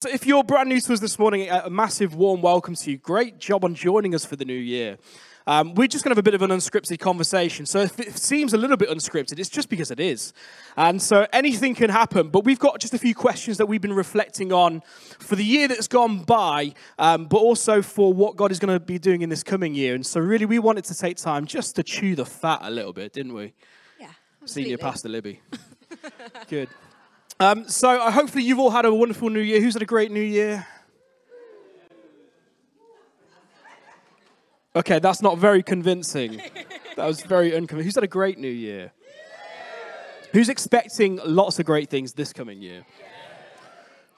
So, if you're brand new to us this morning, a massive warm welcome to you. Great job on joining us for the new year. Um, we're just going to have a bit of an unscripted conversation. So, if it seems a little bit unscripted, it's just because it is. And so, anything can happen. But we've got just a few questions that we've been reflecting on for the year that's gone by, um, but also for what God is going to be doing in this coming year. And so, really, we wanted to take time just to chew the fat a little bit, didn't we? Yeah, Senior. Pastor Libby. Good. Um, so uh, hopefully you've all had a wonderful new year. Who's had a great new year? Okay, that's not very convincing. That was very unconvincing. Who's had a great new year? Who's expecting lots of great things this coming year?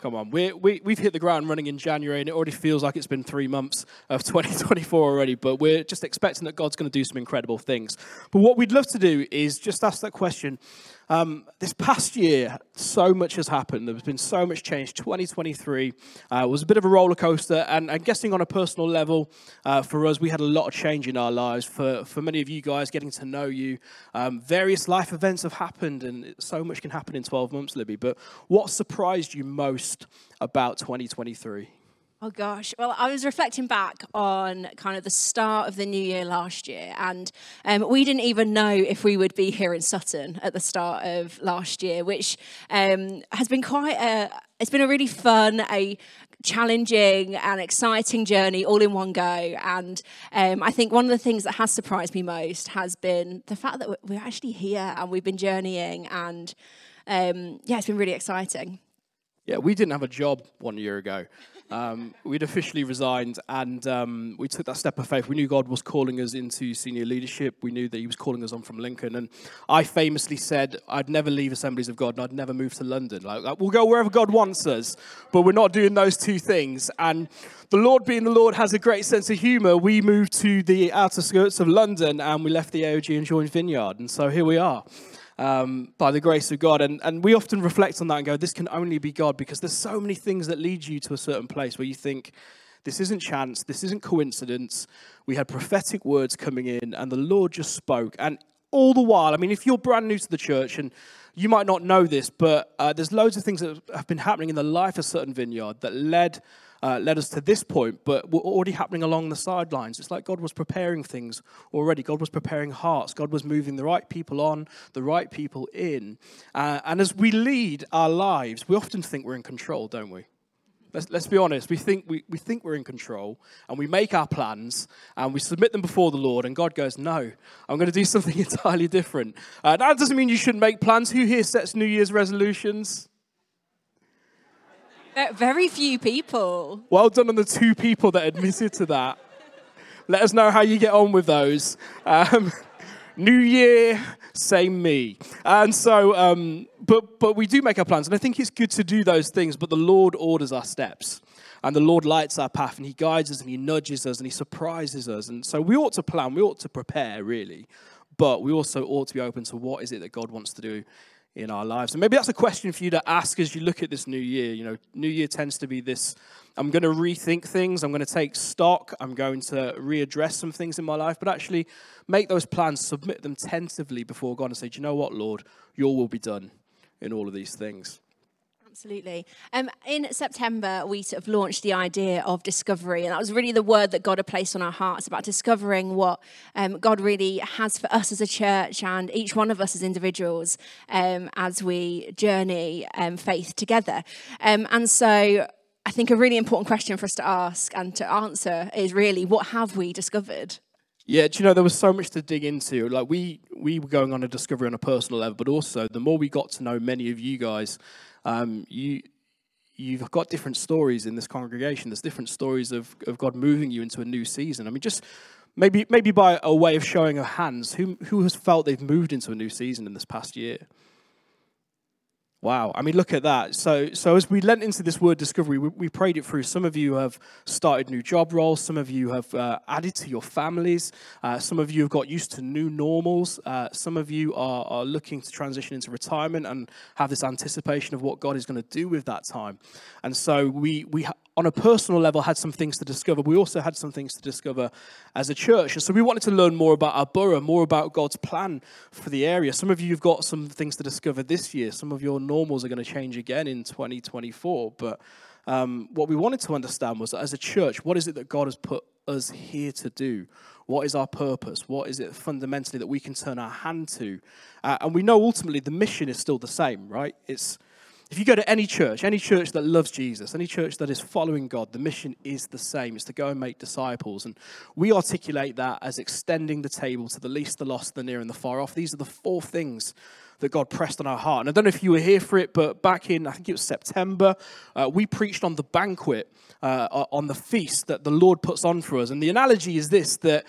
Come on, we're, we, we've hit the ground running in January, and it already feels like it's been three months of 2024 already, but we're just expecting that God's going to do some incredible things. But what we'd love to do is just ask that question. Um, this past year, so much has happened. There's been so much change. 2023 uh, was a bit of a roller coaster, and I'm guessing on a personal level, uh, for us, we had a lot of change in our lives. For, for many of you guys, getting to know you, um, various life events have happened, and so much can happen in 12 months, Libby. But what surprised you most about 2023? Oh gosh. Well, I was reflecting back on kind of the start of the new year last year, and um, we didn't even know if we would be here in Sutton at the start of last year, which um, has been quite a. It's been a really fun, a challenging and exciting journey all in one go. And um, I think one of the things that has surprised me most has been the fact that we're- actually here and we've been journeying, and um, yeah, it's been really exciting. Yeah, we didn't have a job one year ago. Um, we'd officially resigned, and um, we took that step of faith. We knew God was calling us into senior leadership. We knew that He was calling us on from Lincoln. And I famously said I'd never leave Assemblies of God, and I'd never move to London. Like, we'll go wherever God wants us, but we're not doing those two things. And the Lord, being the Lord, has a great sense of humour. We moved to the outer skirts of London, and we left the AOG and joined Vineyard. And so here we are um, by the grace of God. And, and we often reflect on that and go, this can only be God because there's so many things that lead you to a certain place where you think, this isn't chance, this isn't coincidence. We had prophetic words coming in, and the Lord just spoke. And all the while, I mean, if you're brand new to the church and you might not know this, but uh, there's loads of things that have been happening in the life of Sutton Vineyard that led uh, led us to this point, but were already happening along the sidelines. It's like God was preparing things already. God was preparing hearts. God was moving the right people on, the right people in. Uh, and as we lead our lives, we often think we're in control, don't we? Let's, let's be honest. We think, we, we think we're in control and we make our plans and we submit them before the Lord, and God goes, No, I'm going to do something entirely different. Uh, that doesn't mean you shouldn't make plans. Who here sets New Year's resolutions? Ve- Very few people. Well done on the two people that admitted to that. Let us know how you get on with those. Um, new year, same me. And so, um, but but we do make our plans, and I think it's good to do those things. But the Lord orders our steps, and the Lord lights our path, and He guides us, and He nudges us, and He surprises us. And so we ought to plan, we ought to prepare, really. But we also ought to be open to what is it that God wants to do in our lives. And maybe that's a question for you to ask as you look at this new year. You know, new year tends to be this I'm going to rethink things, I'm going to take stock, I'm going to readdress some things in my life, but actually make those plans, submit them tentatively before God and say, Do you know what, Lord? Your will be done in all of these things. Absolutely. Um, in September, we sort of launched the idea of discovery, and that was really the word that God had placed on our hearts about discovering what um, God really has for us as a church and each one of us as individuals um, as we journey um, faith together. Um, and so, I think a really important question for us to ask and to answer is really, what have we discovered? Yeah, do you know there was so much to dig into? Like we we were going on a discovery on a personal level, but also the more we got to know many of you guys, um, you you've got different stories in this congregation. There's different stories of, of God moving you into a new season. I mean, just maybe maybe by a way of showing of hands, who who has felt they've moved into a new season in this past year? Wow. I mean, look at that. So, so as we lent into this word discovery, we, we prayed it through. Some of you have started new job roles. Some of you have uh, added to your families. Uh, some of you have got used to new normals. Uh, some of you are, are looking to transition into retirement and have this anticipation of what God is going to do with that time. And so we, we ha- on a personal level, had some things to discover. We also had some things to discover as a church. And so we wanted to learn more about our borough, more about God's plan for the area. Some of you have got some things to discover this year. Some of your normals are going to change again in 2024. But um, what we wanted to understand was that as a church, what is it that God has put us here to do? What is our purpose? What is it fundamentally that we can turn our hand to? Uh, and we know ultimately the mission is still the same, right? It's if you go to any church, any church that loves Jesus, any church that is following God, the mission is the same. It's to go and make disciples. And we articulate that as extending the table to the least, the lost, the near, and the far off. These are the four things that God pressed on our heart. And I don't know if you were here for it, but back in, I think it was September, uh, we preached on the banquet, uh, on the feast that the Lord puts on for us. And the analogy is this that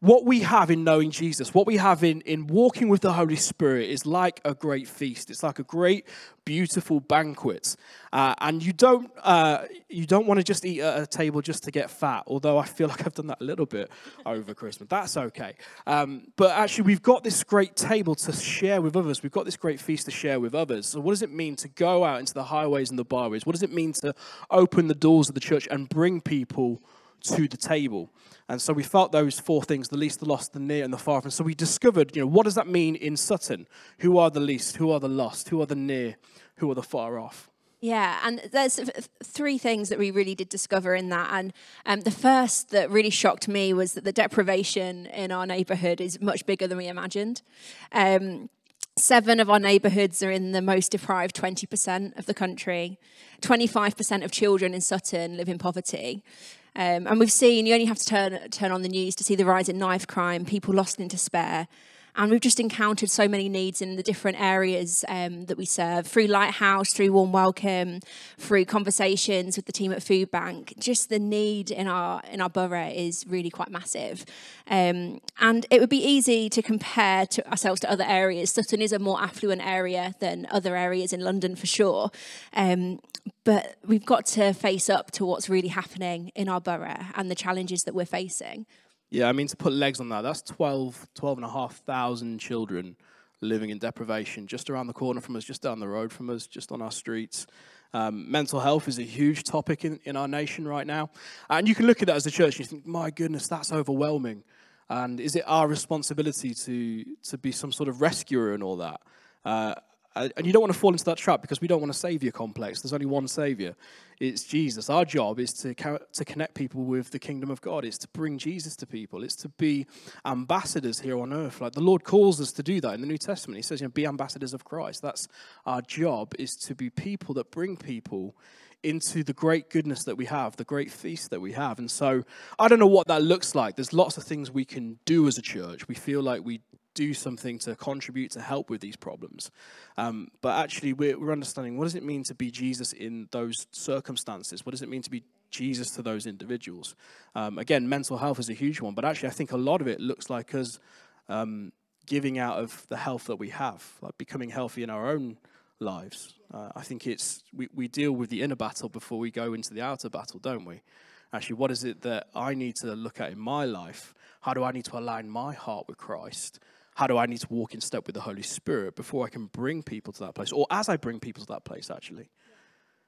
what we have in knowing Jesus, what we have in, in walking with the Holy Spirit is like a great feast. It's like a great, beautiful banquet. Uh, and you don't, uh, you don't want to just eat at a table just to get fat, although I feel like I've done that a little bit over Christmas. That's okay. Um, but actually, we've got this great table to share with others. We've got this great feast to share with others. So, what does it mean to go out into the highways and the byways? What does it mean to open the doors of the church and bring people to the table? And so we felt those four things the least, the lost, the near, and the far. Off. And so we discovered, you know, what does that mean in Sutton? Who are the least? Who are the lost? Who are the near? Who are the far off? Yeah, and there's three things that we really did discover in that. And um, the first that really shocked me was that the deprivation in our neighbourhood is much bigger than we imagined. Um, Seven of our neighbourhoods are in the most deprived 20% of the country. 25% of children in Sutton live in poverty. Um, and we've seen, you only have to turn, turn on the news to see the rise in knife crime, people lost in despair. And we've just encountered so many needs in the different areas um, that we serve through Lighthouse, through Warm Welcome, through conversations with the team at Food Bank. Just the need in our in our borough is really quite massive, um, and it would be easy to compare to ourselves to other areas. Sutton is a more affluent area than other areas in London for sure, um, but we've got to face up to what's really happening in our borough and the challenges that we're facing. Yeah, I mean, to put legs on that, that's 12, 12 and a half thousand children living in deprivation just around the corner from us, just down the road from us, just on our streets. Um, mental health is a huge topic in, in our nation right now. And you can look at that as a church and you think, my goodness, that's overwhelming. And is it our responsibility to, to be some sort of rescuer and all that? Uh, uh, and you don't want to fall into that trap because we don't want a savior complex. There's only one savior. It's Jesus. Our job is to, to connect people with the kingdom of God. It's to bring Jesus to people. It's to be ambassadors here on earth. Like the Lord calls us to do that in the New Testament. He says, you know, be ambassadors of Christ. That's our job is to be people that bring people into the great goodness that we have, the great feast that we have. And so I don't know what that looks like. There's lots of things we can do as a church. We feel like we do something to contribute to help with these problems. Um, but actually, we're, we're understanding what does it mean to be Jesus in those circumstances? What does it mean to be Jesus to those individuals? Um, again, mental health is a huge one, but actually, I think a lot of it looks like us um, giving out of the health that we have, like becoming healthy in our own lives. Uh, I think it's we, we deal with the inner battle before we go into the outer battle, don't we? Actually, what is it that I need to look at in my life? How do I need to align my heart with Christ? How do I need to walk in step with the Holy Spirit before I can bring people to that place, or as I bring people to that place, actually.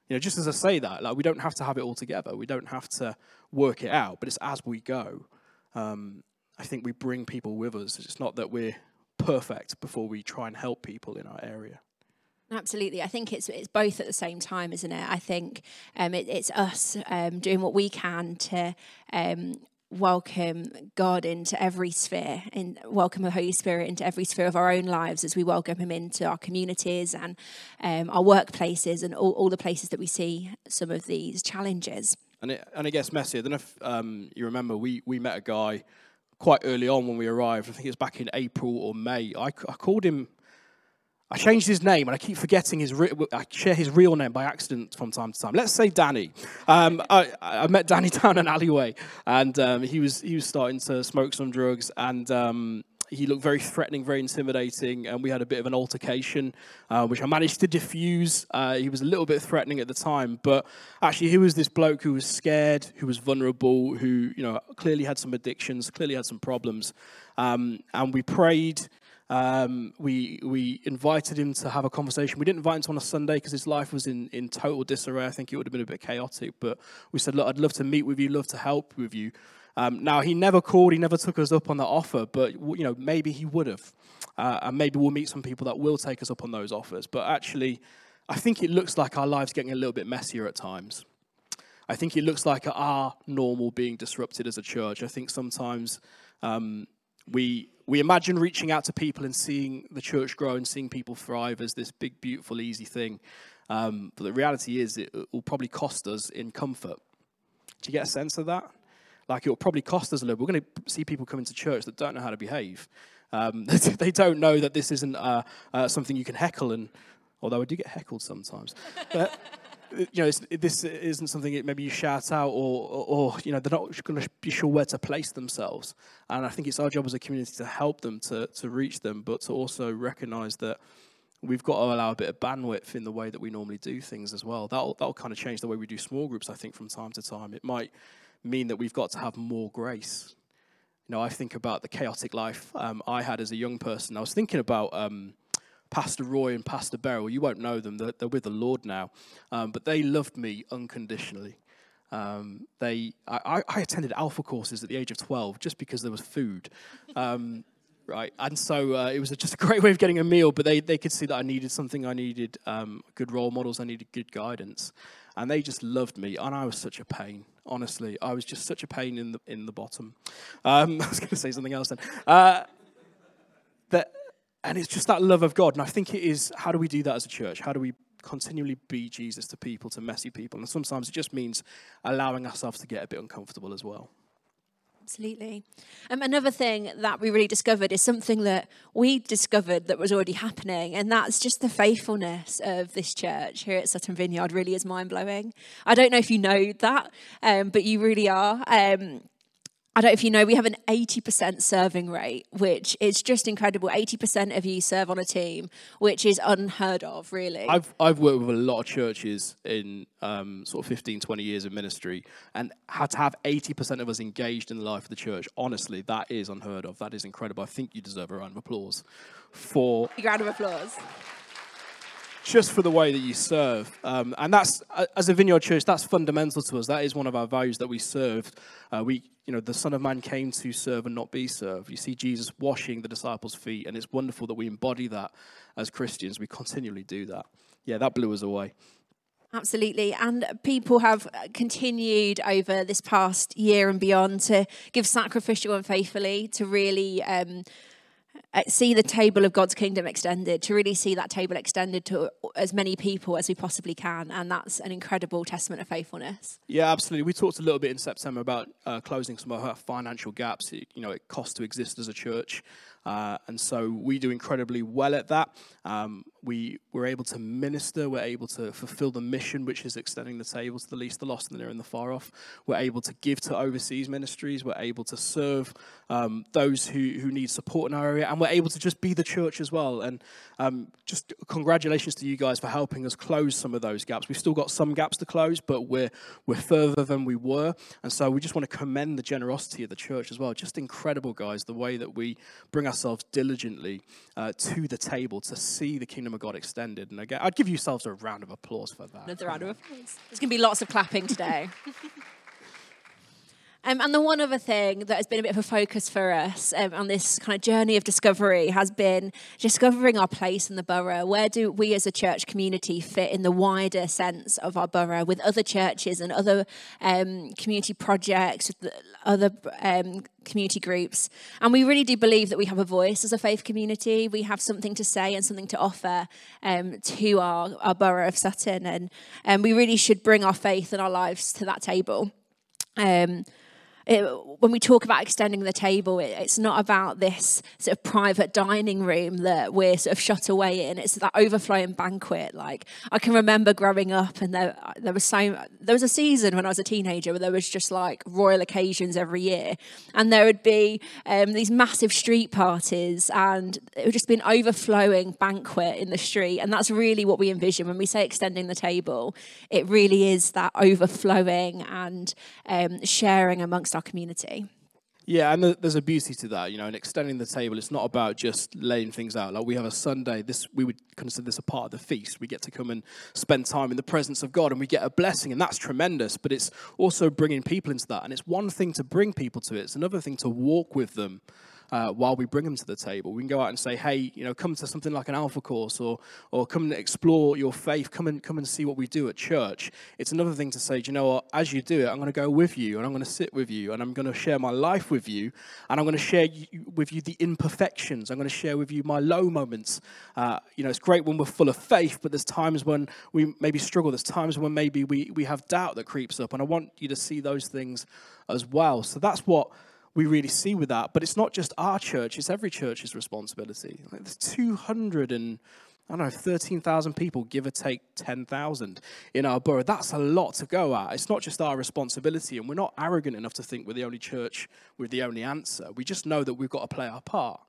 You know, just as I say that, like we don't have to have it all together. We don't have to work it out, but it's as we go. Um, I think we bring people with us. It's not that we're perfect before we try and help people in our area. Absolutely, I think it's it's both at the same time, isn't it? I think um, it, it's us um, doing what we can to um, welcome God into every sphere and welcome the Holy Spirit into every sphere of our own lives as we welcome Him into our communities and um, our workplaces and all, all, the places that we see some of these challenges. And it, and it gets messy. I don't know if um, you remember, we, we met a guy quite early on when we arrived. I think it was back in April or May. I, I called him I changed his name and I keep forgetting his. Re- I share his real name by accident from time to time. Let's say Danny. Um, I, I, met Danny down an alleyway, and um, he was he was starting to smoke some drugs, and um, he looked very threatening, very intimidating, and we had a bit of an altercation, uh, which I managed to diffuse. Uh, he was a little bit threatening at the time, but actually, he was this bloke who was scared, who was vulnerable, who you know clearly had some addictions, clearly had some problems, um, and we prayed. Um, we we invited him to have a conversation. We didn't invite him on a Sunday because his life was in, in total disarray. I think it would have been a bit chaotic. But we said, look, I'd love to meet with you, love to help with you. Um, now he never called, he never took us up on that offer, but you know maybe he would have, uh, and maybe we'll meet some people that will take us up on those offers. But actually, I think it looks like our lives getting a little bit messier at times. I think it looks like our normal being disrupted as a church. I think sometimes um, we we imagine reaching out to people and seeing the church grow and seeing people thrive as this big, beautiful, easy thing. Um, but the reality is, it will probably cost us in comfort. Do you get a sense of that? Like it will probably cost us a little. We're going to see people come into church that don't know how to behave. Um, they don't know that this isn't uh, uh, something you can heckle, and although I do get heckled sometimes, but you know, this isn't something that maybe you shout out or, or, or you know, they're not going to be sure where to place themselves. And I think it's our job as a community to help them to, to reach them, but to also recognize that we've got to allow a bit of bandwidth in the way that we normally do things as well. That'll, that'll kind of change the way we do small groups, I think, from time to time. It might mean that we've got to have more grace. You know, I think about the chaotic life um, I had as a young person. I was thinking about um, Pastor Roy and Pastor Beryl. You won't know them, they're, they're with the Lord now. Um, but they loved me unconditionally. Um, they, I, I, attended alpha courses at the age of 12 just because there was food. Um, right? And so uh, it was just a great way of getting a meal, but they, they could see that I needed something. I needed um, good role models, I needed good guidance. And they just loved me, and I was such a pain. Honestly, I was just such a pain in the in the bottom. Um, I was going to say something else then. Uh, that and it's just that love of God. And I think it is how do we do that as a church? How do we continually be Jesus to people, to messy people? And sometimes it just means allowing ourselves to get a bit uncomfortable as well. Absolutely. Um, another thing that we really discovered is something that we discovered that was already happening, and that's just the faithfulness of this church here at Sutton Vineyard really is mind blowing. I don't know if you know that, um, but you really are. Um, I don't know if you know, we have an 80% serving rate, which is just incredible. 80% of you serve on a team, which is unheard of, really. I've, I've worked with a lot of churches in um, sort of 15, 20 years of ministry, and had to have 80% of us engaged in the life of the church. Honestly, that is unheard of. That is incredible. I think you deserve a round of applause for. A round of applause just for the way that you serve. Um, and that's, as a vineyard church, that's fundamental to us. That is one of our values that we serve. Uh, we, you know, the Son of Man came to serve and not be served. You see Jesus washing the disciples' feet, and it's wonderful that we embody that as Christians. We continually do that. Yeah, that blew us away. Absolutely. And people have continued over this past year and beyond to give sacrificial and faithfully to really um, see the table of God's kingdom extended, to really see that table extended to as many people as we possibly can. And that's an incredible testament of faithfulness. Yeah, absolutely. We talked a little bit in September about uh, closing some of our financial gaps. You know, it costs to exist as a church. Uh, and so we do incredibly well at that. Um, we, we're able to minister, we're able to fulfill the mission, which is extending the table to the least, the lost, and the near and the far off. We're able to give to overseas ministries, we're able to serve um, those who, who need support in our area, and we're able to just be the church as well. And um, just congratulations to you guys for helping us close some of those gaps. We've still got some gaps to close, but we're, we're further than we were. And so we just want to commend the generosity of the church as well. Just incredible, guys, the way that we bring ourselves diligently uh, to the table to see the kingdom of God extended. And again, I'd give yourselves a round of applause for that. Another round of applause. There's going to be lots of clapping today. Um, and the one other thing that has been a bit of a focus for us um, on this kind of journey of discovery has been discovering our place in the borough. Where do we as a church community fit in the wider sense of our borough with other churches and other um, community projects, other um, community groups? And we really do believe that we have a voice as a faith community. We have something to say and something to offer um, to our, our borough of Sutton. And um, we really should bring our faith and our lives to that table. Um, it, when we talk about extending the table, it, it's not about this sort of private dining room that we're sort of shut away in. It's that overflowing banquet. Like I can remember growing up, and there there was so there was a season when I was a teenager where there was just like royal occasions every year, and there would be um, these massive street parties, and it would just be an overflowing banquet in the street, and that's really what we envision when we say extending the table. It really is that overflowing and um, sharing amongst our community. Yeah, and there's a beauty to that, you know, and extending the table. It's not about just laying things out. Like we have a Sunday, this we would consider this a part of the feast. We get to come and spend time in the presence of God, and we get a blessing, and that's tremendous. But it's also bringing people into that, and it's one thing to bring people to it; it's another thing to walk with them uh, while we bring them to the table. We can go out and say, hey, you know, come to something like an alpha course or, or come and explore your faith. Come and, come and see what we do at church. It's another thing to say, do you know what? As you do it, I'm going to go with you and I'm going to sit with you and I'm going to share my life with you and I'm going to share with you the imperfections. I'm going to share with you my low moments. Uh, you know, it's great when we're full of faith, but there's times when we maybe struggle. There's times when maybe we, we have doubt that creeps up. And I want you to see those things as well. So that's what we really see with that. But it's not just our church, it's every church's responsibility. Like there's 200 and I don't know, 13,000 people, give or take 10,000 in our borough. That's a lot to go at. It's not just our responsibility, and we're not arrogant enough to think we're the only church with the only answer. We just know that we've got to play our part.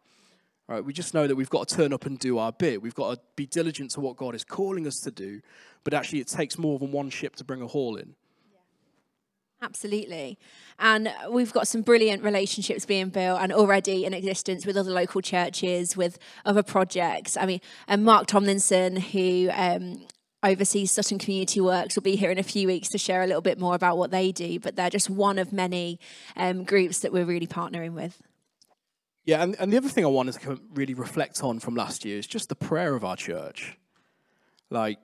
Right? We just know that we've got to turn up and do our bit. We've got to be diligent to what God is calling us to do, but actually, it takes more than one ship to bring a haul in. Absolutely. And we've got some brilliant relationships being built and already in existence with other local churches, with other projects. I mean, and Mark Tomlinson, who um, oversees Sutton Community Works, will be here in a few weeks to share a little bit more about what they do. But they're just one of many um, groups that we're really partnering with. Yeah, and, and the other thing I wanted to really reflect on from last year is just the prayer of our church. Like,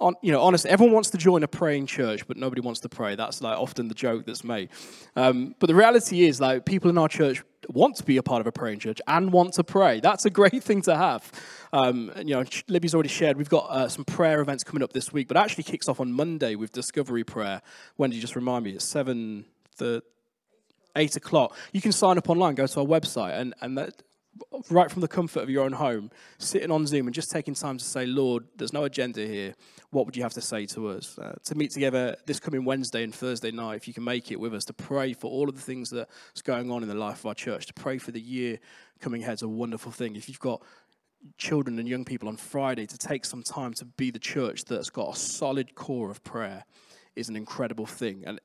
on, you know, honestly, everyone wants to join a praying church, but nobody wants to pray. That's like often the joke that's made. Um, but the reality is, like, people in our church want to be a part of a praying church and want to pray. That's a great thing to have. Um, you know, Libby's already shared we've got uh, some prayer events coming up this week, but actually kicks off on Monday with Discovery Prayer. Wendy, just remind me? It's seven the eight o'clock. You can sign up online, go to our website, and and that right from the comfort of your own home, sitting on Zoom and just taking time to say, Lord, there's no agenda here. What would you have to say to us? Uh, to meet together this coming Wednesday and Thursday night, if you can make it with us, to pray for all of the things that's going on in the life of our church, to pray for the year coming ahead is a wonderful thing. If you've got children and young people on Friday, to take some time to be the church that's got a solid core of prayer is an incredible thing. And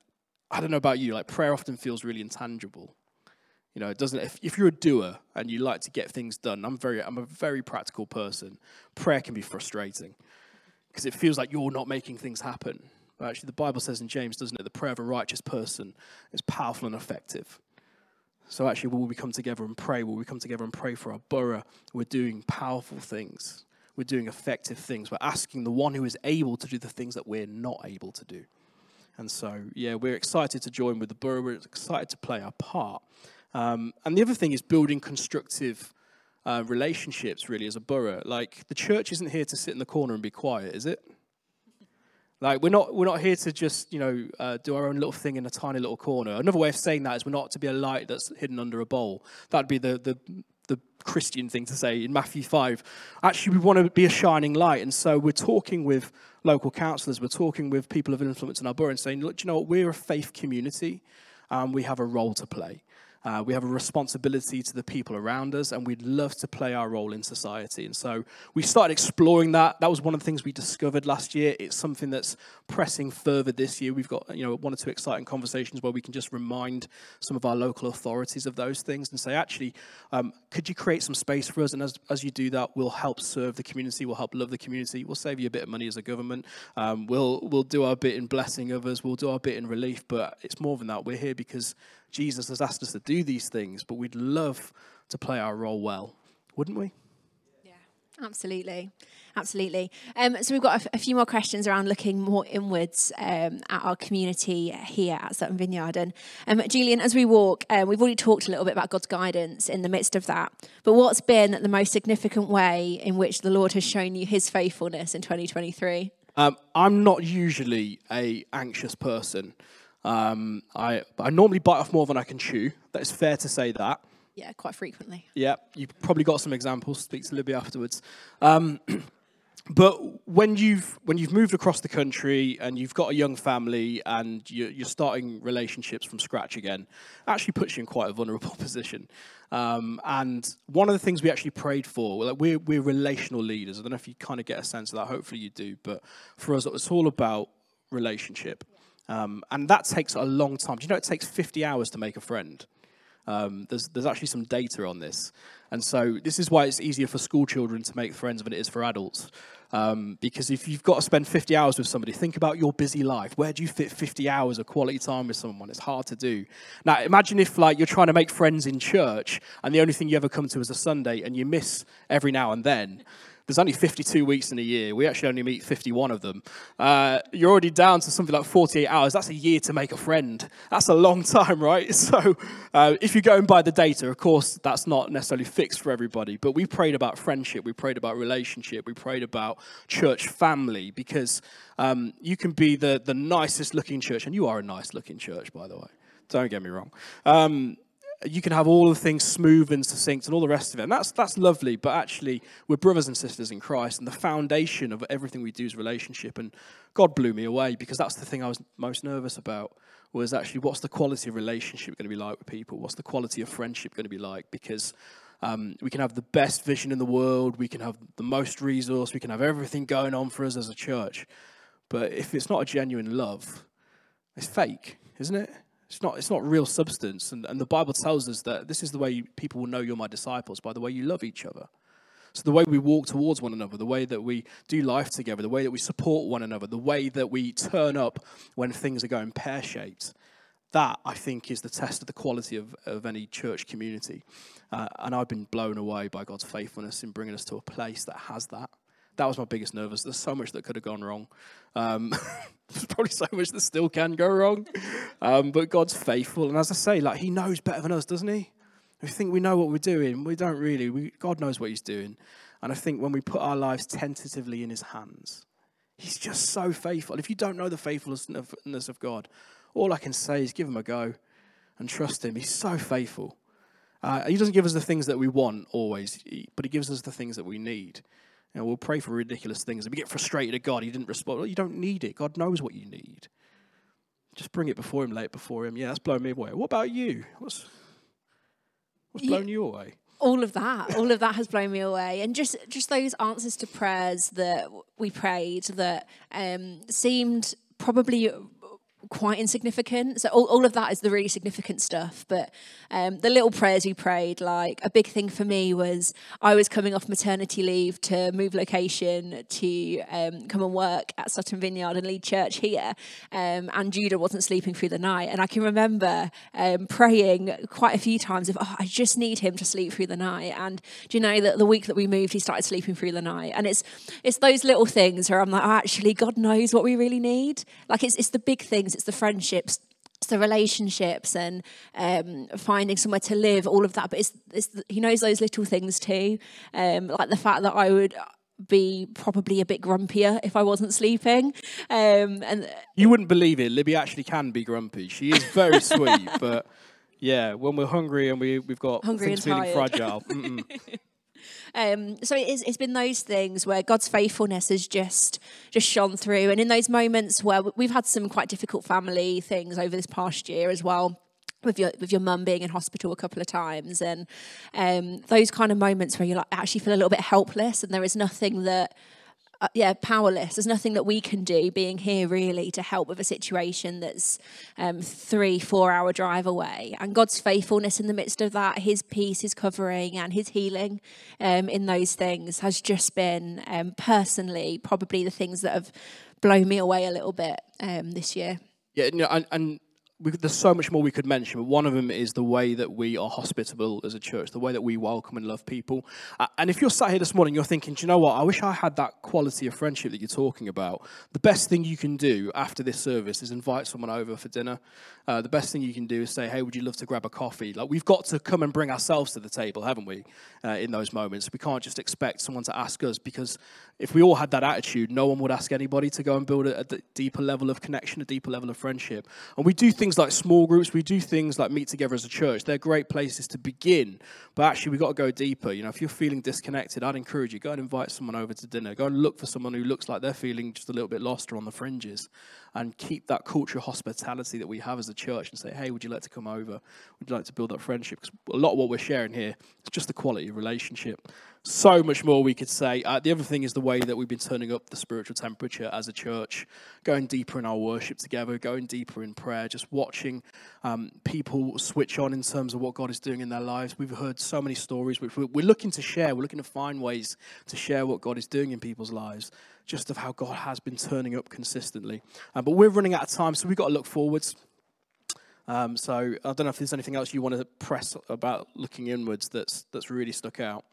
I don't know about you, like prayer often feels really intangible. You know, it doesn't. If, if you're a doer and you like to get things done, I'm very, I'm a very practical person. Prayer can be frustrating because it feels like you're not making things happen. But actually, the Bible says in James, doesn't it? The prayer of a righteous person is powerful and effective. So actually, will we come together and pray? Will we come together and pray for our borough? We're doing powerful things. We're doing effective things. We're asking the one who is able to do the things that we're not able to do. And so, yeah, we're excited to join with the borough. We're excited to play our part. Um, and the other thing is building constructive uh, relationships, really, as a borough. Like, the church isn't here to sit in the corner and be quiet, is it? Like, we're not, we're not here to just, you know, uh, do our own little thing in a tiny little corner. Another way of saying that is we're not to be a light that's hidden under a bowl. That'd be the, the, the Christian thing to say in Matthew 5. Actually, we want to be a shining light. And so we're talking with local councillors, we're talking with people of influence in our borough and saying, look, you know what? We're a faith community and we have a role to play. Uh, we have a responsibility to the people around us, and we'd love to play our role in society. And so we started exploring that. That was one of the things we discovered last year. It's something that's pressing further this year. We've got you know one or two exciting conversations where we can just remind some of our local authorities of those things and say, actually, um, could you create some space for us? And as, as you do that, we'll help serve the community. We'll help love the community. We'll save you a bit of money as a government. Um, we'll we'll do our bit in blessing others. We'll do our bit in relief. But it's more than that. We're here because Jesus has asked us to do these things, but we'd love to play our role well, wouldn't we? Yeah, absolutely. Absolutely. Um, so we've got a, f- a few more questions around looking more inwards um, at our community here at Sutton Vineyard. And um, Julian, as we walk, um, we've already talked a little bit about God's guidance in the midst of that. But what's been the most significant way in which the Lord has shown you His faithfulness in 2023? Um, I'm not usually a anxious person. Um, I, I normally bite off more than I can chew. That is fair to say that. Yeah, quite frequently. Yeah, you've probably got some examples. Speak to Libby afterwards. Um, but when you've when you've moved across the country and you've got a young family and you're, you're starting relationships from scratch again, actually puts you in quite a vulnerable position. Um, and one of the things we actually prayed for, like we're we're relational leaders. I don't know if you kind of get a sense of that. Hopefully you do. But for us, it's all about relationship. Um, and that takes a long time. Do you know it takes 50 hours to make a friend? Um, there's, there's actually some data on this. And so this is why it's easier for school children to make friends than it is for adults. Um, because if you've got to spend 50 hours with somebody, think about your busy life. Where do you fit 50 hours of quality time with someone? It's hard to do. Now, imagine if like you're trying to make friends in church and the only thing you ever come to is a Sunday and you miss every now and then there's only 52 weeks in a year. We actually only meet 51 of them. Uh, you're already down to something like 48 hours. That's a year to make a friend. That's a long time, right? So uh, if you're going by the data, of course, that's not necessarily fixed for everybody. But we prayed about friendship. We prayed about relationship. We prayed about church family because um, you can be the, the nicest looking church, and you are a nice looking church, by the way. Don't get me wrong. Um, you can have all the things smooth and succinct and all the rest of it. And that's, that's lovely, but actually, we're brothers and sisters in Christ, and the foundation of everything we do is relationship. And God blew me away because that's the thing I was most nervous about was actually what's the quality of relationship going to be like with people? What's the quality of friendship going to be like? Because um, we can have the best vision in the world, we can have the most resource, we can have everything going on for us as a church. But if it's not a genuine love, it's fake, isn't it? It's not, it's not real substance. And, and the Bible tells us that this is the way people will know you're my disciples, by the way you love each other. So, the way we walk towards one another, the way that we do life together, the way that we support one another, the way that we turn up when things are going pear shaped, that I think is the test of the quality of, of any church community. Uh, and I've been blown away by God's faithfulness in bringing us to a place that has that that was my biggest nervous. There's so much that could have gone wrong. Um, there's probably so much that still can go wrong. Um, but God's faithful, and as I say, like He knows better than us, doesn't He? We think we know what we're doing. We don't really. We, God knows what He's doing. And I think when we put our lives tentatively in His hands, He's just so faithful. If you don't know the faithfulness of God, all I can say is give Him a go and trust Him. He's so faithful. Uh, he doesn't give us the things that we want always, but He gives us the things that we need. You know, we'll pray for ridiculous things. If we get frustrated at God, He didn't respond. Well, you don't need it. God knows what you need. Just bring it before Him, lay it before Him. Yeah, that's blown me away. What about you? What's what's blown you, you away? all of that all of that has blown me away and just just those answers to prayers that we prayed that um, seemed probably quite insignificant. So all, all of that is the really significant stuff. But um, the little prayers we prayed, like a big thing for me was I was coming off maternity leave to move location to um, come and work at Sutton Vineyard and lead church here. Um, and Judah wasn't sleeping through the night. And I can remember um, praying quite a few times of, oh, I just need him to sleep through the night. And do you know that the week that we moved, he started sleeping through the night. And it's it's those little things where I'm like, oh, actually, God knows what we really need. Like it's it's the big things it's the friendships it's the relationships and um, finding somewhere to live, all of that. But it's, it's he knows those little things too, um, like the fact that I would be probably a bit grumpier if I wasn't sleeping. Um, and you wouldn't believe it. Libby actually can be grumpy. She is very sweet, but yeah, when we're hungry and we we've got hungry things feeling fragile. Um, so it's, it's been those things where God's faithfulness has just just shone through, and in those moments where we've had some quite difficult family things over this past year as well with your with your mum being in hospital a couple of times. And um, those kind of moments where you like actually feel a little bit helpless and there is nothing that uh, yeah, powerless. There's nothing that we can do being here really to help with a situation that's um, three, four hour drive away. And God's faithfulness in the midst of that, His peace, His covering, and His healing um, in those things has just been um, personally probably the things that have blown me away a little bit um, this year. Yeah, know, and, and we, there's so much more we could mention, but one of them is the way that we are hospitable as a church, the way that we welcome and love people. Uh, and if you're sat here this morning, you're thinking, do you know what? I wish I had that quality of friendship that you're talking about. The best thing you can do after this service is invite someone over for dinner. Uh, the best thing you can do is say, hey, would you love to grab a coffee? Like, we've got to come and bring ourselves to the table, haven't we, uh, in those moments? We can't just expect someone to ask us because if we all had that attitude, no one would ask anybody to go and build a, a deeper level of connection, a deeper level of friendship. And we do things like small groups, we do things like meet together as a church. They're great places to begin, but actually we've got to go deeper. You know, if you're feeling disconnected, I'd encourage you go and invite someone over to dinner. Go and look for someone who looks like they're feeling just a little bit lost or on the fringes, and keep that culture of hospitality that we have as a church and say, hey, would you like to come over? Would you like to build that friendship? Because a lot of what we're sharing here is just the quality of relationship. So much more we could say. Uh, the other thing is the way that we've been turning up the spiritual temperature as a church, going deeper in our worship together, going deeper in prayer, just watching um, people switch on in terms of what God is doing in their lives. We've heard so many stories which we're, looking to share. We're looking to find ways to share what God is doing in people's lives, just of how God has been turning up consistently. Uh, but we're running out of time, so we've got to look forwards. Um, so I don't know if there's anything else you want to press about looking inwards that's that's really stuck out.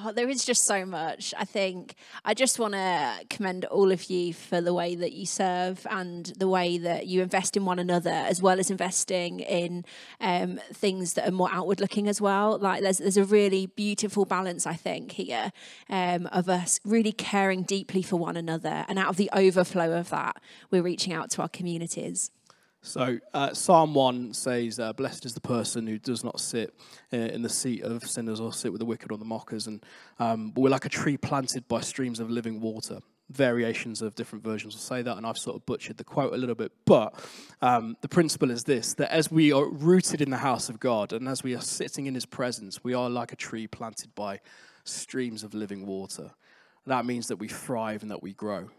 Oh, there is just so much. I think I just want to commend all of you for the way that you serve and the way that you invest in one another, as well as investing in um, things that are more outward looking as well. Like there's there's a really beautiful balance, I think, here um, of us really caring deeply for one another, and out of the overflow of that, we're reaching out to our communities. So, uh, Psalm 1 says, uh, Blessed is the person who does not sit uh, in the seat of sinners or sit with the wicked or the mockers. And um, we're like a tree planted by streams of living water. Variations of different versions will say that, and I've sort of butchered the quote a little bit. But um, the principle is this that as we are rooted in the house of God and as we are sitting in his presence, we are like a tree planted by streams of living water. That means that we thrive and that we grow.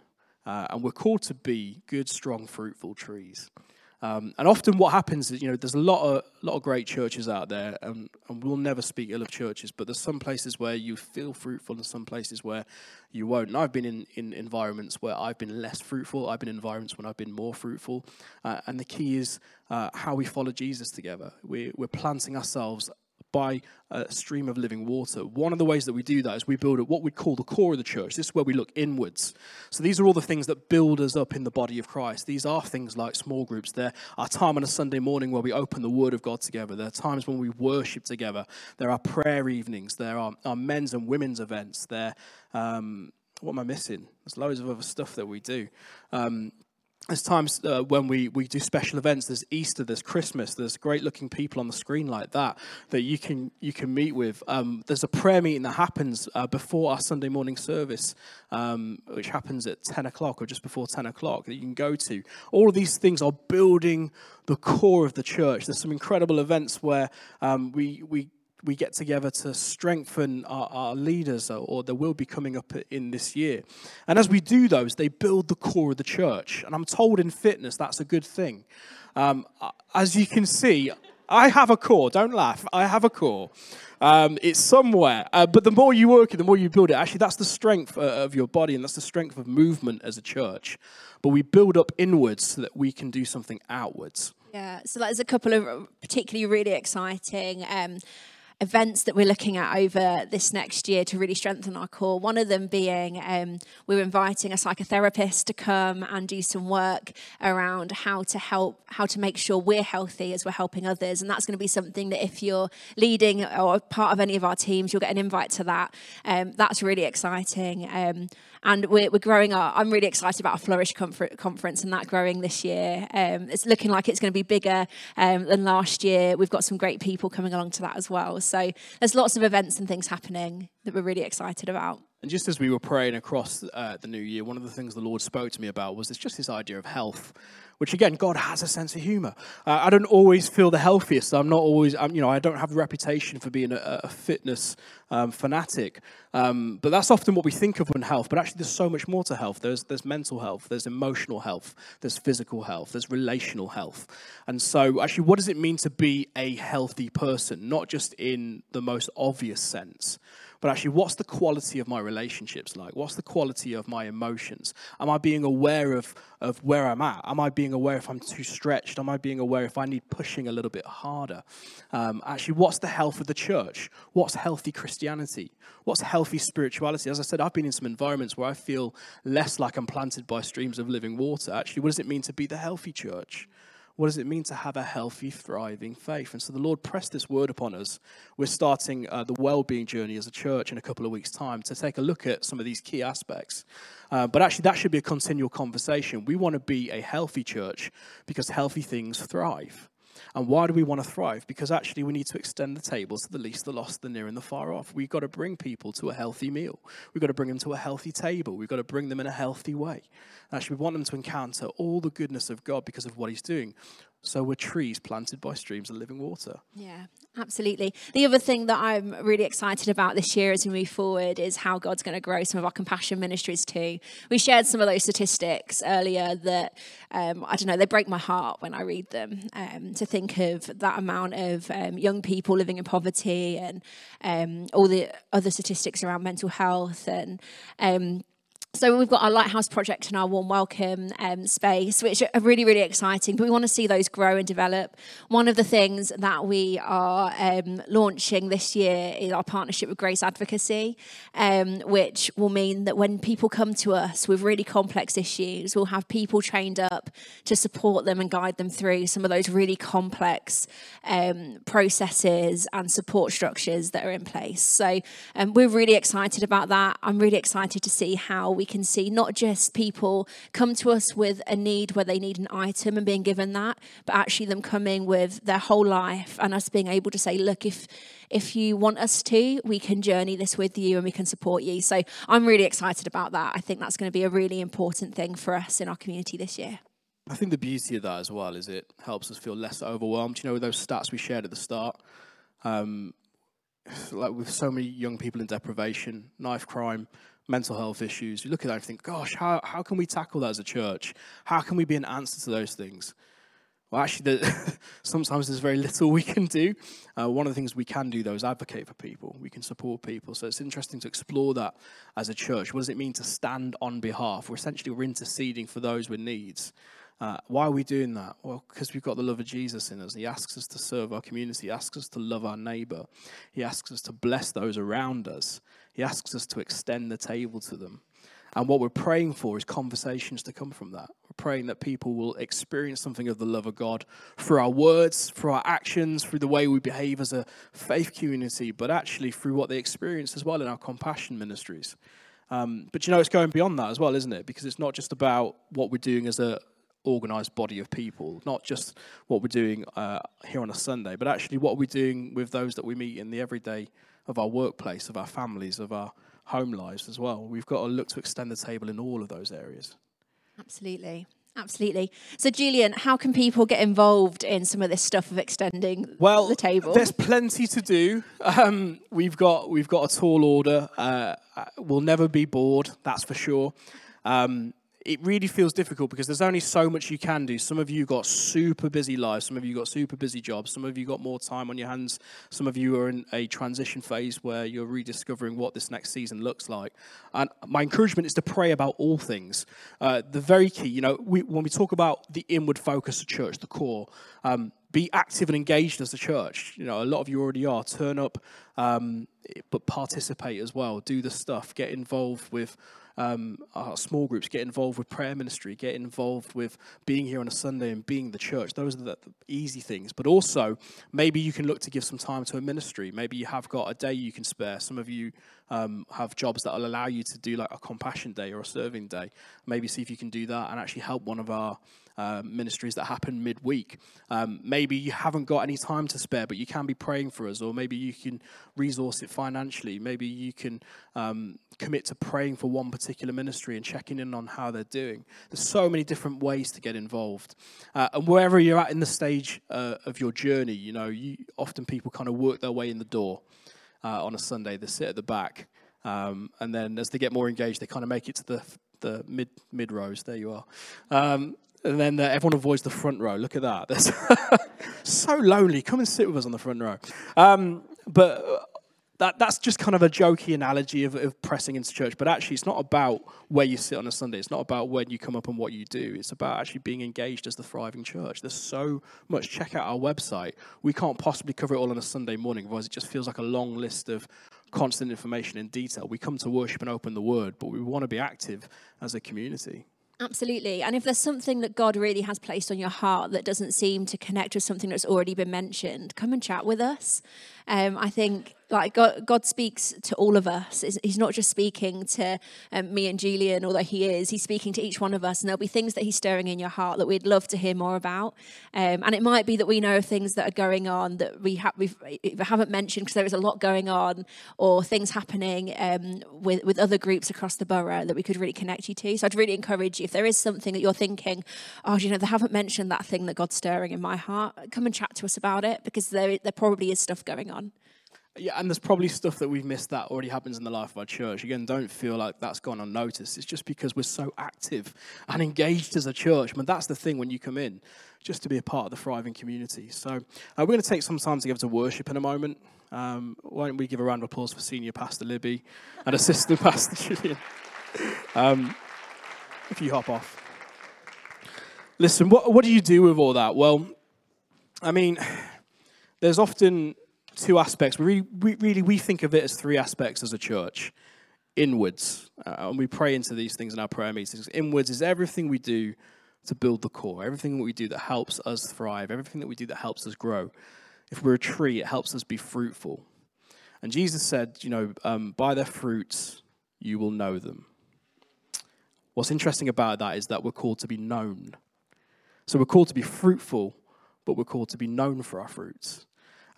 Uh, and we're called to be good, strong, fruitful trees. Um, and often what happens is, you know, there's a lot of, lot of great churches out there, and, and we'll never speak ill of churches, but there's some places where you feel fruitful and some places where you won't. And I've been in, in environments where I've been less fruitful. I've been in environments when I've been more fruitful. Uh, and the key is uh, how we follow Jesus together. We, we're planting ourselves by a stream of living water. One of the ways that we do that is we build at what we call the core of the church. This is where we look inwards. So these are all the things that build us up in the body of Christ. These are things like small groups. There are time on a Sunday morning where we open the Word of God together. There are times when we worship together. There are prayer evenings. There are, are men's and women's events. There, um, what am I missing? There's loads of other stuff that we do. Um, there's times uh, when we, we do special events. There's easter there's christmas there's great looking people on the screen like that that you can you can meet with. Um, there's a prayer meeting that happens uh, before our sunday morning service um, which happens at 10 o'clock or just before 10 o'clock that you can go to. All of these things are building the core of the church. There's some incredible events where um, we we we get together to strengthen our, our, leaders, or there will be coming up in this year. And as we do those, they build the core of the church. And I'm told in fitness that's a good thing. Um, as you can see, I have a core. Don't laugh. I have a core. Um, it's somewhere. Uh, but the more you work it, the more you build it. Actually, that's the strength uh, of your body, and that's the strength of movement as a church. But we build up inwards so that we can do something outwards. Yeah, so there's a couple of particularly really exciting um, events that we're looking at over this next year to really strengthen our core. One of them being um, we're inviting a psychotherapist to come and do some work around how to help, how to make sure we're healthy as we're helping others. And that's going to be something that if you're leading or part of any of our teams, you'll get an invite to that. Um, that's really exciting. Um, and we're, we're growing our, I'm really excited about our Flourish conference and that growing this year. Um, it's looking like it's going to be bigger um, than last year. We've got some great people coming along to that as well. So there's lots of events and things happening that we're really excited about. And just as we were praying across uh, the new year, one of the things the Lord spoke to me about was it's just this idea of health which again, God has a sense of humor. Uh, I don't always feel the healthiest. I'm not always, I'm, you know, I don't have a reputation for being a, a fitness um, fanatic. Um, but that's often what we think of when health. But actually, there's so much more to health. There's, there's mental health, there's emotional health, there's physical health, there's relational health. And so, actually, what does it mean to be a healthy person? Not just in the most obvious sense but actually, what's the quality of my relationships like? What's the quality of my emotions? Am I being aware of, of where I'm at? Am I being aware if I'm too stretched? Am I being aware if I need pushing a little bit harder? Um, actually, what's the health of the church? What's healthy Christianity? What's healthy spirituality? As I said, I've been in some environments where I feel less like I'm planted by streams of living water. Actually, what does it mean to be the healthy church? What does it mean to have a healthy, thriving faith? And so the Lord pressed this word upon us. We're starting uh, the well being journey as a church in a couple of weeks' time to take a look at some of these key aspects. Uh, but actually, that should be a continual conversation. We want to be a healthy church because healthy things thrive. And why do we want to thrive? Because actually, we need to extend the tables to the least, the lost, the near, and the far off. We've got to bring people to a healthy meal. We've got to bring them to a healthy table. We've got to bring them in a healthy way. Actually, we want them to encounter all the goodness of God because of what He's doing. So we're trees planted by streams of living water. Yeah, absolutely. The other thing that I'm really excited about this year as we move forward is how God's going to grow some of our compassion ministries too. We shared some of those statistics earlier that, um, I don't know, they break my heart when I read them. Um, to think of that amount of um, young people living in poverty and um, all the other statistics around mental health and um, so we've got our lighthouse project and our warm welcome um, space which are really really exciting but we want to see those grow and develop. One of the things that we are um, launching this year is our partnership with grace advocacy um, which will mean that when people come to us with really complex issues we'll have people trained up to support them and guide them through some of those really complex um, processes and support structures that are in place. So um, we're really excited about that. I'm really excited to see how we can see not just people come to us with a need where they need an item and being given that, but actually them coming with their whole life and us being able to say, look, if if you want us to, we can journey this with you and we can support you. So I'm really excited about that. I think that's going to be a really important thing for us in our community this year. I think the beauty of that as well is it helps us feel less overwhelmed. You know, with those stats we shared at the start, um, like with so many young people in deprivation, knife crime, mental health issues, you look at that and think, gosh, how, how can we tackle that as a church? How can we be an answer to those things? Well, actually, the, sometimes there's very little we can do. Uh, one of the things we can do, though, is advocate for people. We can support people. So it's interesting to explore that as a church. What does it mean to stand on behalf? We're essentially we're interceding for those with needs. Uh, why are we doing that? Well, because we've got the love of Jesus in us. He asks us to serve our community. He asks us to love our neighbor. He asks us to bless those around us. He asks us to extend the table to them. And what we're praying for is conversations to come from that. We're praying that people will experience something of the love of God through our words, through our actions, through the way we behave as a faith community, but actually through what they experience as well in our compassion ministries. Um, but you know, it's going beyond that as well, isn't it? Because it's not just about what we're doing as a organized body of people, not just what we're doing uh, here on a Sunday, but actually what we're doing with those that we meet in the everyday of our workplace, of our families, of our home lives as well. We've got to look to extend the table in all of those areas. Absolutely. Absolutely. So, Julian, how can people get involved in some of this stuff of extending well, the table? There's plenty to do. Um, we've got we've got a tall order. Uh, uh we'll never be bored, that's for sure. Um, it really feels difficult because there's only so much you can do. Some of you got super busy lives, some of you got super busy jobs, some of you got more time on your hands, some of you are in a transition phase where you're rediscovering what this next season looks like. And my encouragement is to pray about all things. Uh, the very key, you know, we, when we talk about the inward focus of church, the core, um, be active and engaged as a church. You know, a lot of you already are. Turn up, um, but participate as well. Do the stuff. Get involved with um, our small groups, get involved with prayer ministry, get involved with being here on a Sunday and being the church. Those are the, easy things. But also, maybe you can look to give some time to a ministry. Maybe you have got a day you can spare. Some of you um, have jobs that will allow you to do like a compassion day or a serving day. Maybe see if you can do that and actually help one of our um, ministries that happen midweek. Um, maybe you haven't got any time to spare, but you can be praying for us, or maybe you can resource it financially. Maybe you can um, commit to praying for one particular ministry and checking in on how they're doing. There's so many different ways to get involved, uh, and wherever you're at in the stage uh, of your journey, you know, you, often people kind of work their way in the door uh, on a Sunday. They sit at the back. Um, and then as they get more engaged, they kind of make it to the the mid mid rows. There you are. Um, and then uh, everyone avoids the front row. Look at that. So lonely. Come and sit with us on the front row. Um, but uh, that, that's just kind of a jokey analogy of, of, pressing into church. But actually, it's not about where you sit on a Sunday. It's not about when you come up and what you do. It's about actually being engaged as the thriving church. There's so much. Check out our website. We can't possibly cover it all on a Sunday morning, otherwise, it just feels like a long list of constant information in detail. We come to worship and open the word, but we want to be active as a community. Absolutely. And if there's something that God really has placed on your heart that doesn't seem to connect with something that's already been mentioned, come and chat with us. Um, I think like God, God speaks to all of us. He's not just speaking to um, me and Julian, although He is. He's speaking to each one of us, and there'll be things that He's stirring in your heart that we'd love to hear more about. Um, and it might be that we know things that are going on that we ha- we haven't mentioned because there is a lot going on, or things happening um, with with other groups across the borough that we could really connect you to. So I'd really encourage you if there is something that you're thinking, oh, you know, they haven't mentioned that thing that God's stirring in my heart. Come and chat to us about it because there there probably is stuff going on. Yeah, and there's probably stuff that we've missed that already happens in the life of our church. Again, don't feel like that's gone unnoticed. It's just because we're so active and engaged as a church. I mean, that's the thing when you come in, just to be a part of the thriving community. So uh, we're going to take some time together to worship in a moment. Um, why don't we give a round of applause for Senior Pastor Libby and Assistant Pastor Julian? Um, if you hop off. Listen, what, what do you do with all that? Well, I mean, there's often two aspects. We really, we, really we think of it as three aspects as a church. Inwards, uh, and we pray into these things in our prayer meetings. Inwards is everything we do to build the core, everything that we do that helps us thrive, everything that we do that helps us grow. If we're a tree, it helps us be fruitful. And Jesus said, you know, um, by their fruits you will know them. What's interesting about that is that we're called to be known. So we're called to be fruitful, but we're called to be known for our fruits.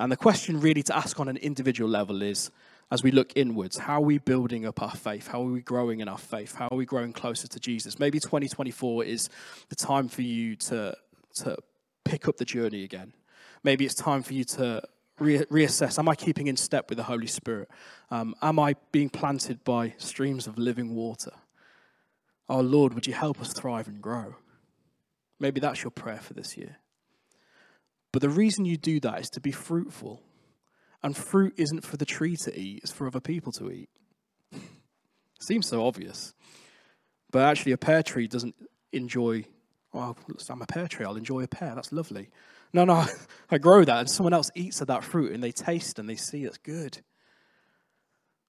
And the question really to ask on an individual level is as we look inwards, how are we building up our faith? How are we growing in our faith? How are we growing closer to Jesus? Maybe 2024 is the time for you to, to pick up the journey again. Maybe it's time for you to re- reassess Am I keeping in step with the Holy Spirit? Um, am I being planted by streams of living water? Oh Lord, would you help us thrive and grow? Maybe that's your prayer for this year. But the reason you do that is to be fruitful. And fruit isn't for the tree to eat, it's for other people to eat. Seems so obvious. But actually, a pear tree doesn't enjoy, oh, I'm a pear tree, I'll enjoy a pear, that's lovely. No, no, I grow that and someone else eats of that fruit and they taste and they see it's good.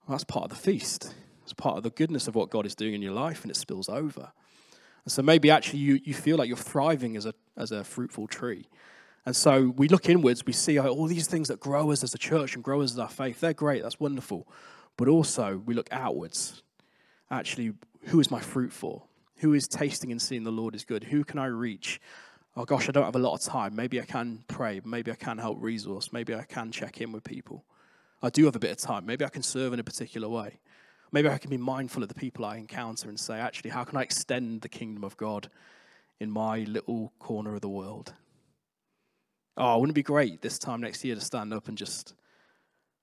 Well, that's part of the feast. It's part of the goodness of what God is doing in your life and it spills over. And so maybe actually you, you feel like you're thriving as a, as a fruitful tree. And so we look inwards, we see oh, all these things that grow us as a church and grow us as our faith. They're great, that's wonderful. But also we look outwards. Actually, who is my fruit for? Who is tasting and seeing the Lord is good? Who can I reach? Oh gosh, I don't have a lot of time. Maybe I can pray. Maybe I can help resource. Maybe I can check in with people. I do have a bit of time. Maybe I can serve in a particular way. Maybe I can be mindful of the people I encounter and say, actually, how can I extend the kingdom of God in my little corner of the world? Oh, wouldn't it be great this time next year to stand up and just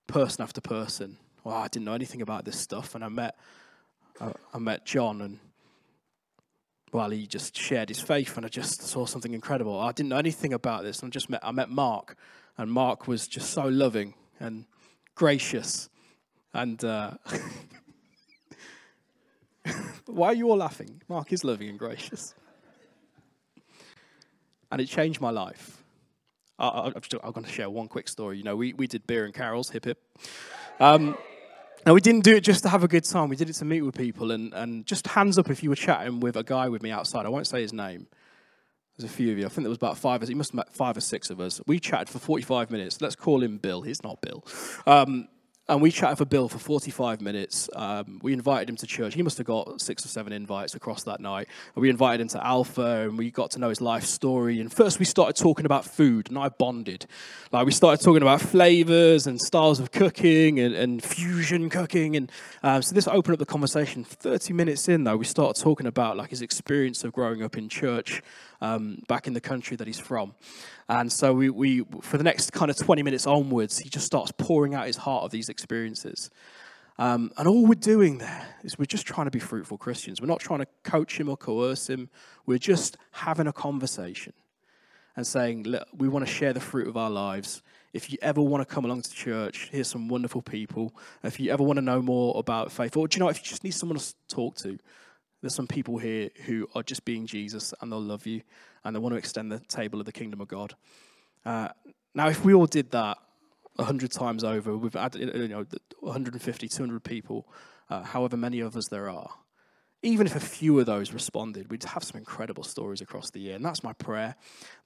person after person? Well, I didn't know anything about this stuff, and I met I, I met John, and well, he just shared his faith, and I just saw something incredible. I didn't know anything about this, and I just met I met Mark, and Mark was just so loving and gracious, and. Uh, why are you all laughing? Mark is loving and gracious. And it changed my life. I, am going to share one quick story. You know, we, we did beer and carols, hip hip. Um, and we didn't do it just to have a good time. We did it to meet with people. And, and just hands up if you were chatting with a guy with me outside. I won't say his name. There's a few of you. I think there was about five. He must have met five or six of us. We chatted for 45 minutes. Let's call him Bill. He's not Bill. Um, and we chatted for Bill for 45 minutes. Um, we invited him to church. He must have got six or seven invites across that night. And we invited him to Alpha and we got to know his life story. And first we started talking about food and I bonded. Like we started talking about flavors and styles of cooking and, and fusion cooking. And um, so this opened up the conversation. 30 minutes in though, we started talking about like his experience of growing up in church um, back in the country that he's from. And so we, we, for the next kind of 20 minutes onwards, he just starts pouring out his heart of these experiences. Um, and all we're doing there is we're just trying to be fruitful Christians. We're not trying to coach him or coerce him. We're just having a conversation and saying, Look, we want to share the fruit of our lives. If you ever want to come along to church, here's some wonderful people. If you ever want to know more about faith, or do you know, if you just need someone to talk to, there's some people here who are just being Jesus and they'll love you and they want to extend the table of the kingdom of God. Uh, now, if we all did that 100 times over, we've had you know, 150, 200 people, uh, however many of us there are, even if a few of those responded, we'd have some incredible stories across the year. And that's my prayer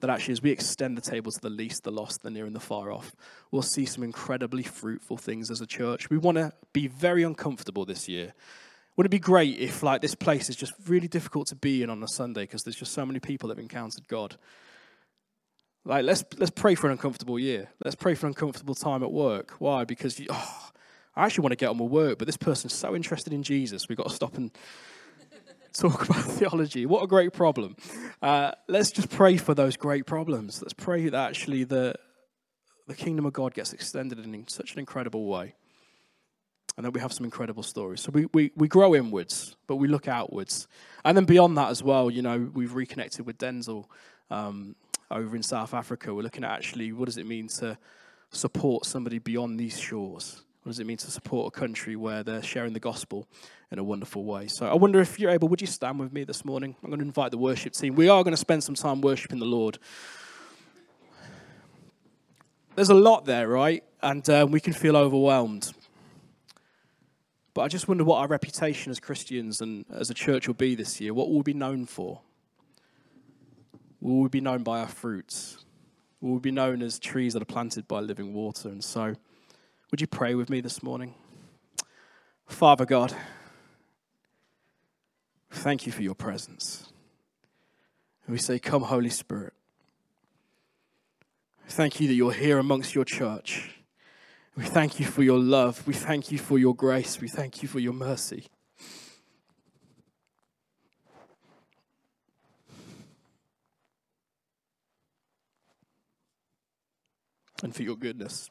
that actually, as we extend the table to the least, the lost, the near, and the far off, we'll see some incredibly fruitful things as a church. We want to be very uncomfortable this year. Would it be great if, like, this place is just really difficult to be in on a Sunday because there's just so many people that have encountered God? Like, let's let's pray for an uncomfortable year. Let's pray for an uncomfortable time at work. Why? Because you, oh, I actually want to get on with work, but this person's so interested in Jesus, we've got to stop and talk about theology. What a great problem. Uh, let's just pray for those great problems. Let's pray that actually the, the kingdom of God gets extended in such an incredible way. And that we have some incredible stories. So we, we, we grow inwards, but we look outwards. And then beyond that as well, you know, we've reconnected with Denzel um, over in South Africa. We're looking at actually what does it mean to support somebody beyond these shores? What does it mean to support a country where they're sharing the gospel in a wonderful way? So I wonder if you're able, would you stand with me this morning? I'm going to invite the worship team. We are going to spend some time worshiping the Lord. There's a lot there, right? And uh, we can feel overwhelmed. But I just wonder what our reputation as Christians and as a church will be this year. What will we be known for? Will we be known by our fruits? Will we be known as trees that are planted by living water? And so, would you pray with me this morning? Father God, thank you for your presence. And we say, Come, Holy Spirit. Thank you that you're here amongst your church. We thank you for your love. We thank you for your grace. We thank you for your mercy. And for your goodness.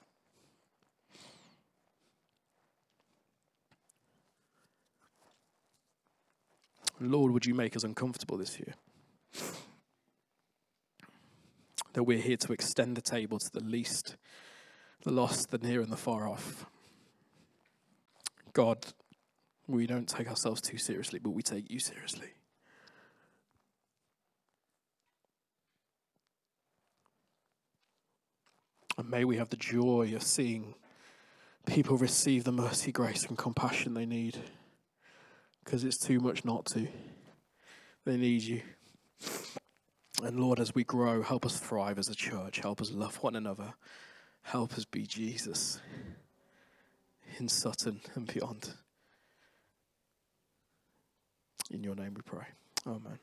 Lord, would you make us uncomfortable this year? That we're here to extend the table to the least, the lost, the near, and the far off. God, we don't take ourselves too seriously, but we take you seriously. And may we have the joy of seeing people receive the mercy, grace, and compassion they need because it's too much not to. They need you. And Lord, as we grow, help us thrive as a church. Help us love one another. Help us be Jesus in Sutton and beyond. In your name we pray. Amen.